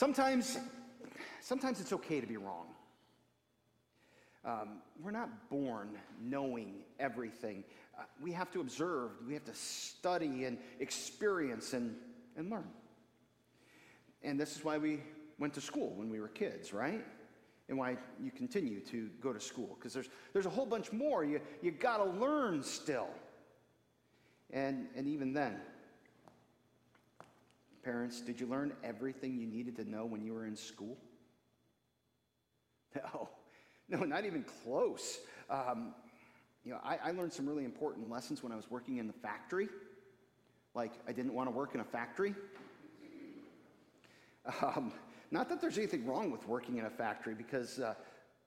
Sometimes, sometimes it's okay to be wrong. Um, we're not born knowing everything. Uh, we have to observe, we have to study and experience and, and learn. And this is why we went to school when we were kids, right? And why you continue to go to school, because there's, there's a whole bunch more. You, you got to learn still. And, and even then, parents, did you learn everything you needed to know when you were in school? No. No, not even close. Um, you know, I, I learned some really important lessons when I was working in the factory. Like, I didn't want to work in a factory. Um, not that there's anything wrong with working in a factory, because uh,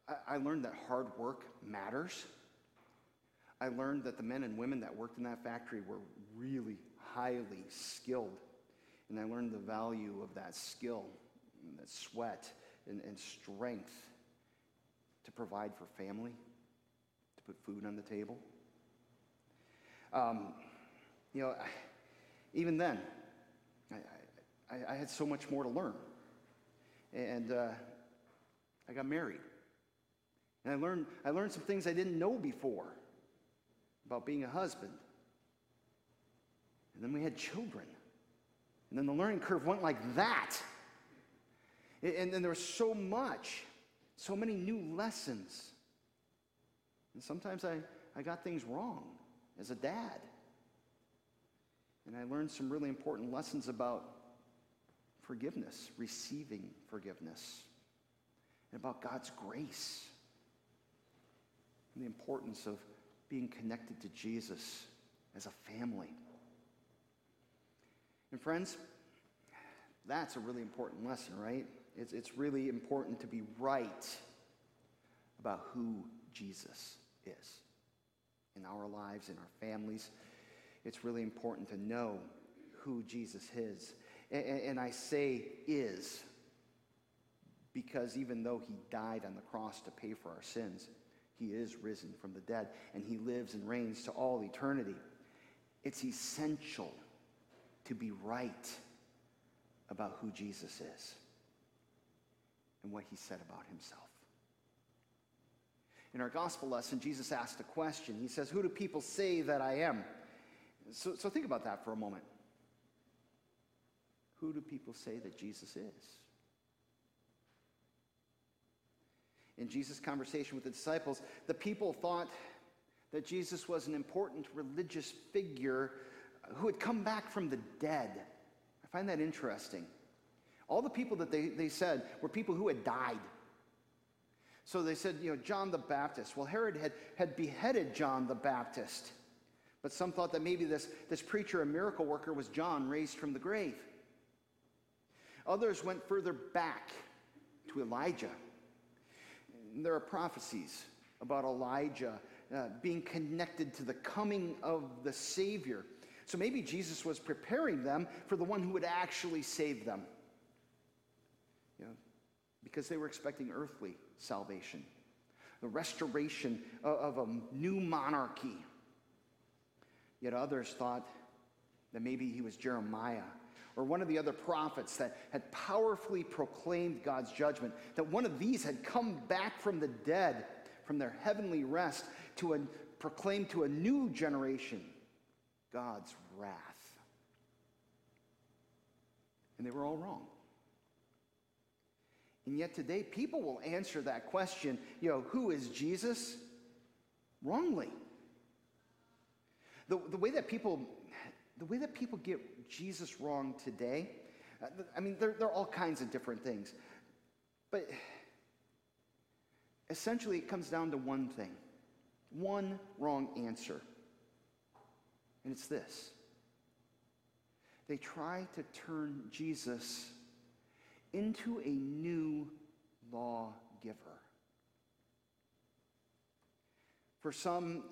I, I learned that hard work matters. I learned that the men and women that worked in that factory were really highly skilled. And I learned the value of that skill, and that sweat, and, and strength to provide for family, to put food on the table. Um, you know, even then, I, I, I, had so much more to learn. And uh, I got married. And I learned, I learned some things I didn't know before about being a husband. And then we had children. And then the learning curve went like that. And then there was so much so many new lessons. And sometimes I, I got things wrong as a dad. And I learned some really important lessons about forgiveness, receiving forgiveness, and about God's grace, and the importance of being connected to Jesus as a family. And friends, that's a really important lesson, right? It's, it's really important to be right about who Jesus is in our lives, in our families. It's really important to know who Jesus is. And, and I say is because even though he died on the cross to pay for our sins, he is risen from the dead and he lives and reigns to all eternity. It's essential to be right about who Jesus is and what he said about himself. In our gospel lesson, Jesus asked a question. He says, Who do people say that I am? So, so think about that for a moment. Who do people say that Jesus is? In Jesus' conversation with the disciples, the people thought that Jesus was an important religious figure who had come back from the dead. I find that interesting. All the people that they, they said were people who had died. So they said, you know, John the Baptist. Well, Herod had, had beheaded John the Baptist. But some thought that maybe this, this preacher and miracle worker was John raised from the grave. Others went further back to Elijah. And there are prophecies about Elijah uh, being connected to the coming of the Savior. So maybe Jesus was preparing them for the one who would actually save them You know, because they were expecting earthly salvation, the restoration of, a new monarchy. Yet others thought that maybe he was Jeremiah or one of the other prophets that had powerfully proclaimed God's judgment, that one of these had come back from the dead, from their heavenly rest, to a, proclaim to a new generation God's wrath. And they were all wrong. And yet today, people will answer that question, you know, who is Jesus? Wrongly. The, the way that people, the way that people get Jesus wrong today, uh, I mean, there, there are all kinds of different things. But essentially, it comes down to one thing one wrong answer. And it's this they try to turn Jesus into a new lawgiver. For some,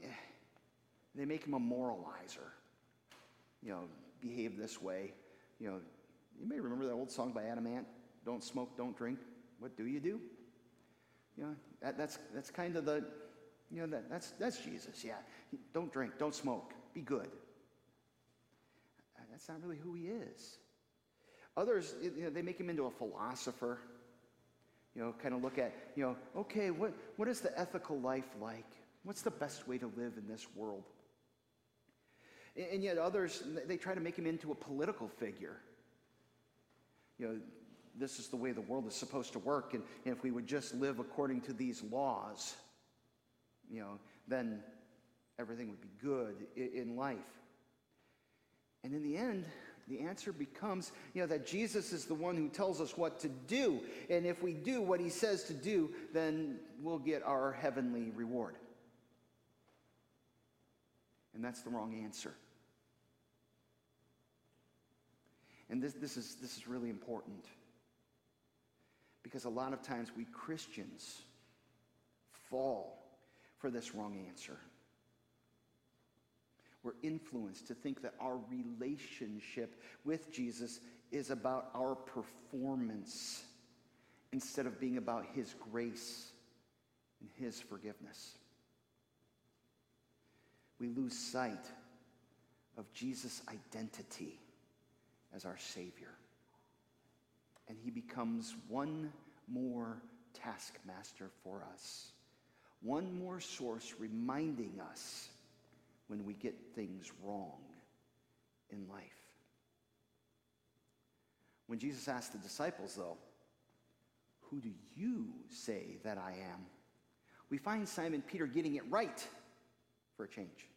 they make him a moralizer. You know, behave this way. You know, you may remember that old song by Adam Ant, Don't Smoke, Don't Drink. What do you do? You know, that, that's, that's kind of the, you know, that, that's, that's Jesus, yeah. Don't drink, don't smoke, be good. Uh, that's not really who he is. Others, you know, they make him into a philosopher. You know, kind of look at, you know, okay, what, what is the ethical life like? What's the best way to live in this world? And yet others, they try to make him into a political figure. You know, this is the way the world is supposed to work, and, and if we would just live according to these laws, you know, then everything would be good in, life. And in the end, the answer becomes, you know, that Jesus is the one who tells us what to do. And if we do what he says to do, then we'll get our heavenly reward. And that's the wrong answer. And this, this, is, this is really important. Because a lot of times we Christians fall for this wrong answer. We're influenced to think that our relationship with Jesus is about our performance instead of being about his grace and his forgiveness. We lose sight of Jesus' identity as our Savior. And he becomes one more taskmaster for us, one more source reminding us when we get things wrong in life. When Jesus asked the disciples, though, Who do you say that I am? we find Simon Peter getting it right for a change.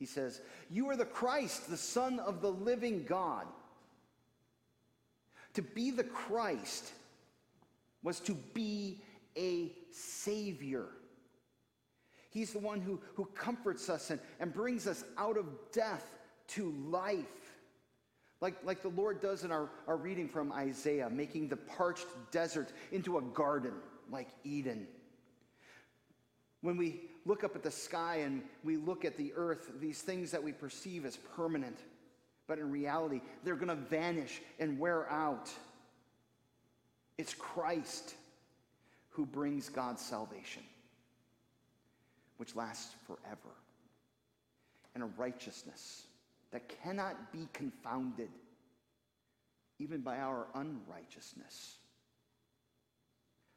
He says, You are the Christ, the Son of the living God. To be the Christ was to be a Savior. He's the one who, who comforts us and, and brings us out of death to life. Like, like the Lord does in our, our reading from Isaiah, making the parched desert into a garden like Eden. When we look up at the sky and we look at the earth, these things that we perceive as permanent, but in reality, they're going to vanish and wear out. It's Christ who brings God's salvation, which lasts forever, and a righteousness that cannot be confounded even by our unrighteousness.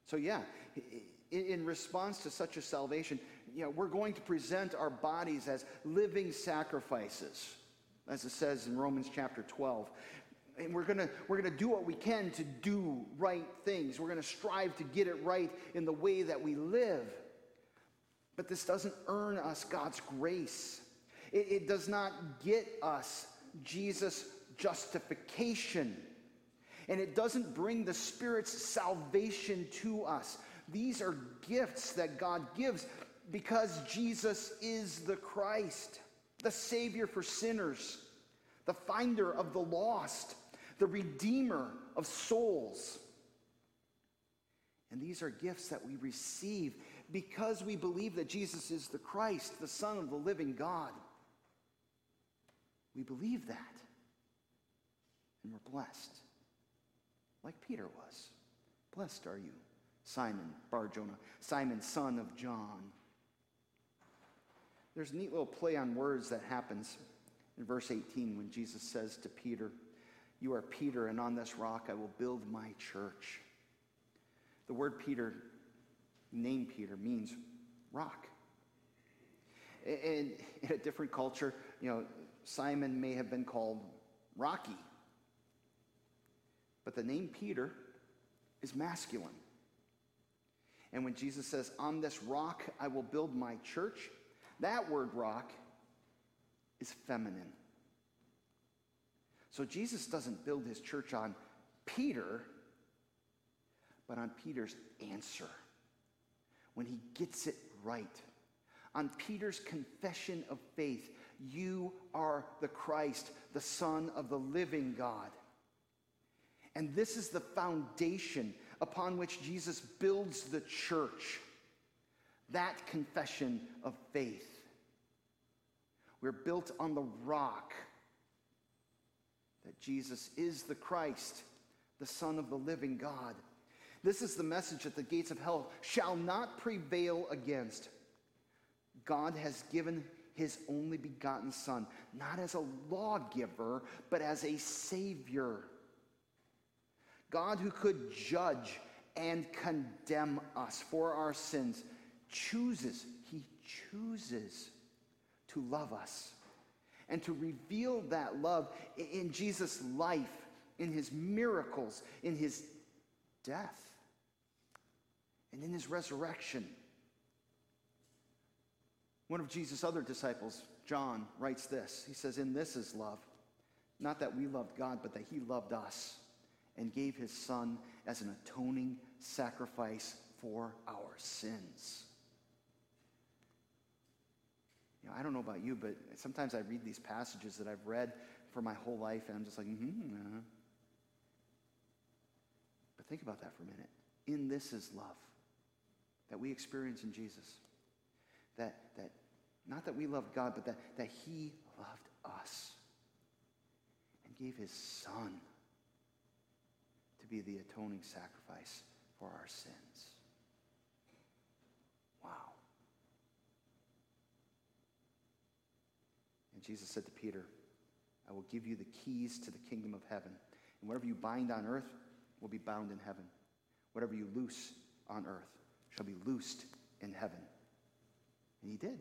So, yeah, in response to such a salvation, you know, we're going to present our bodies as living sacrifices, as it says in Romans chapter 12. And we're going we're going to do what we can to do right things. We're going to strive to get it right in the way that we live. But this doesn't earn us God's grace, it, it does not get us Jesus' justification. And it doesn't bring the Spirit's salvation to us. These are gifts that God gives because Jesus is the Christ, the Savior for sinners, the finder of the lost, the Redeemer of souls. And these are gifts that we receive because we believe that Jesus is the Christ, the Son of the living God. We believe that. And we're blessed, like Peter was. Blessed are you. Simon Barjona, Simon, son of John. There's a neat little play on words that happens in verse 18 when Jesus says to Peter, You are Peter, and on this rock I will build my church. The word Peter, name Peter, means rock. And in a different culture, you know, Simon may have been called Rocky. But the name Peter is masculine. And when Jesus says, On this rock I will build my church, that word rock is feminine. So Jesus doesn't build his church on Peter, but on Peter's answer. When he gets it right. On Peter's confession of faith, you are the Christ, the Son of the living God. And this is the foundation upon which Jesus builds the church. That confession of faith. We're built on the rock that Jesus is the Christ, the Son of the living God. This is the message that the gates of hell shall not prevail against. God has given his only begotten Son, not as a lawgiver, but as a Savior. God, who could judge and condemn us for our sins, chooses, he chooses to love us and to reveal that love in Jesus' life, in his miracles, in his death, and in his resurrection. One of Jesus' other disciples, John, writes this. He says, In this is love, not that we loved God, but that he loved us and gave his son as an atoning sacrifice for our sins. You know, I don't know about you, but sometimes I read these passages that I've read for my whole life, and I'm just like, mm-hmm. Uh-huh. Think about that for a minute. In this is love that we experience in Jesus. That, that not that we loved God, but that, that He loved us and gave His Son to be the atoning sacrifice for our sins. Wow. And Jesus said to Peter, I will give you the keys to the kingdom of heaven. And whatever you bind on earth will be bound in heaven. Whatever you loose on earth shall be loosed in heaven. And he did.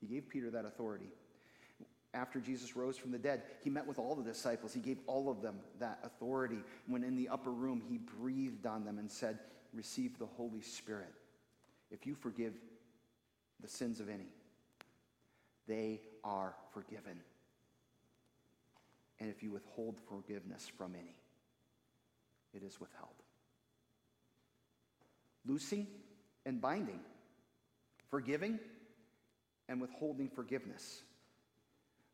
He gave Peter that authority. After Jesus rose from the dead, he met with all the disciples. He gave all of them that authority. When in the upper room, he breathed on them and said, Receive the Holy Spirit. If you forgive the sins of any, they are forgiven. And if you withhold forgiveness from any, it is withheld. Loosing and binding, forgiving and withholding forgiveness.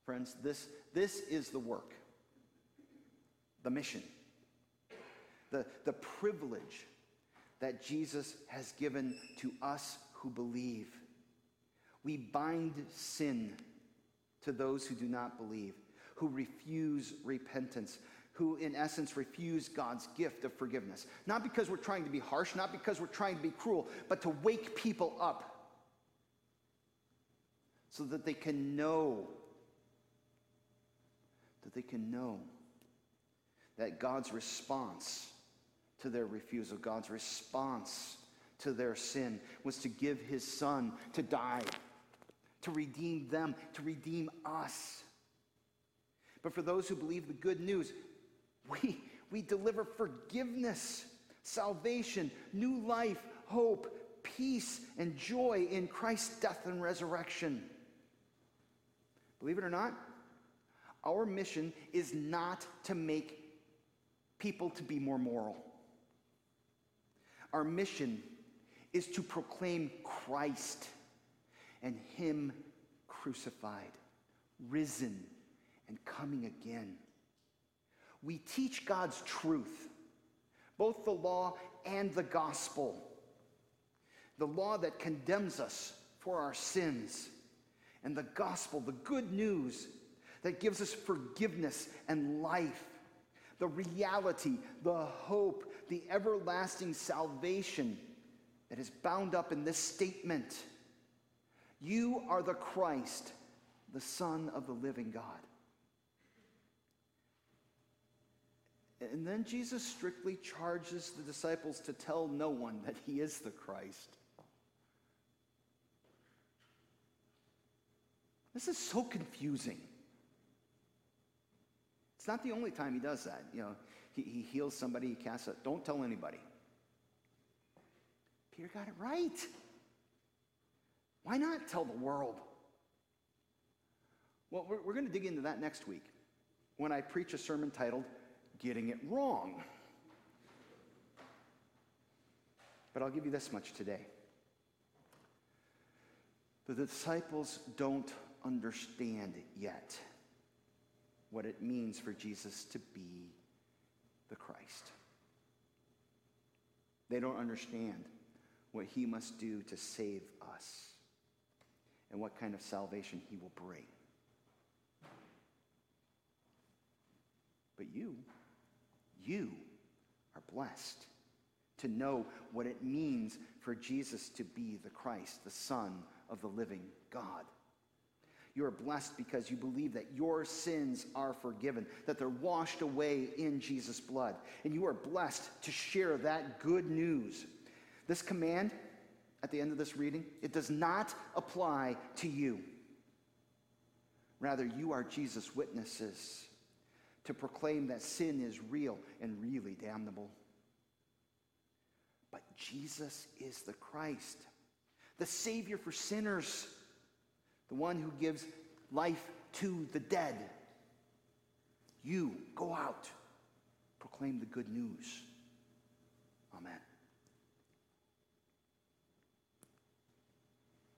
Friends, this, this is the work, the mission, the, the privilege that Jesus has given to us who believe. We bind sin to those who do not believe, who refuse repentance, who in essence refuse God's gift of forgiveness. Not because we're trying to be harsh, not because we're trying to be cruel, but to wake people up so that they can know that they can know that God's response to their refusal, God's response to their sin was to give his son to die, to redeem them, to redeem us. But for those who believe the good news, we, we deliver forgiveness, salvation, new life, hope, peace, and joy in Christ's death and resurrection. Believe it or not, our mission is not to make people to be more moral. Our mission is to proclaim Christ and Him crucified, risen, and coming again. We teach God's truth, both the law and the gospel. The law that condemns us for our sins and the gospel, the good news that gives us forgiveness and life, the reality, the hope, the everlasting salvation that is bound up in this statement You are the Christ, the Son of the living God. And then Jesus strictly charges the disciples to tell no one that he is the Christ. This is so confusing. It's not the only time he does that. You know, he, he heals somebody, he casts out. Don't tell anybody. Peter got it right. Why not tell the world? Well, we're, we're going to dig into that next week when I preach a sermon titled Getting It Wrong. But I'll give you this much today. The disciples don't understand yet what it means for Jesus to be the Christ. They don't understand what he must do to save us and what kind of salvation he will bring. But you, you are blessed to know what it means for Jesus to be the Christ, the Son of the living God. You are blessed because you believe that your sins are forgiven, that they're washed away in Jesus' blood. And you are blessed to share that good news. This command at the end of this reading, it does not apply to you. Rather, you are Jesus' witnesses to proclaim that sin is real and really damnable. But Jesus is the Christ, the Savior for sinners, the one who gives life to the dead. You go out, proclaim the good news.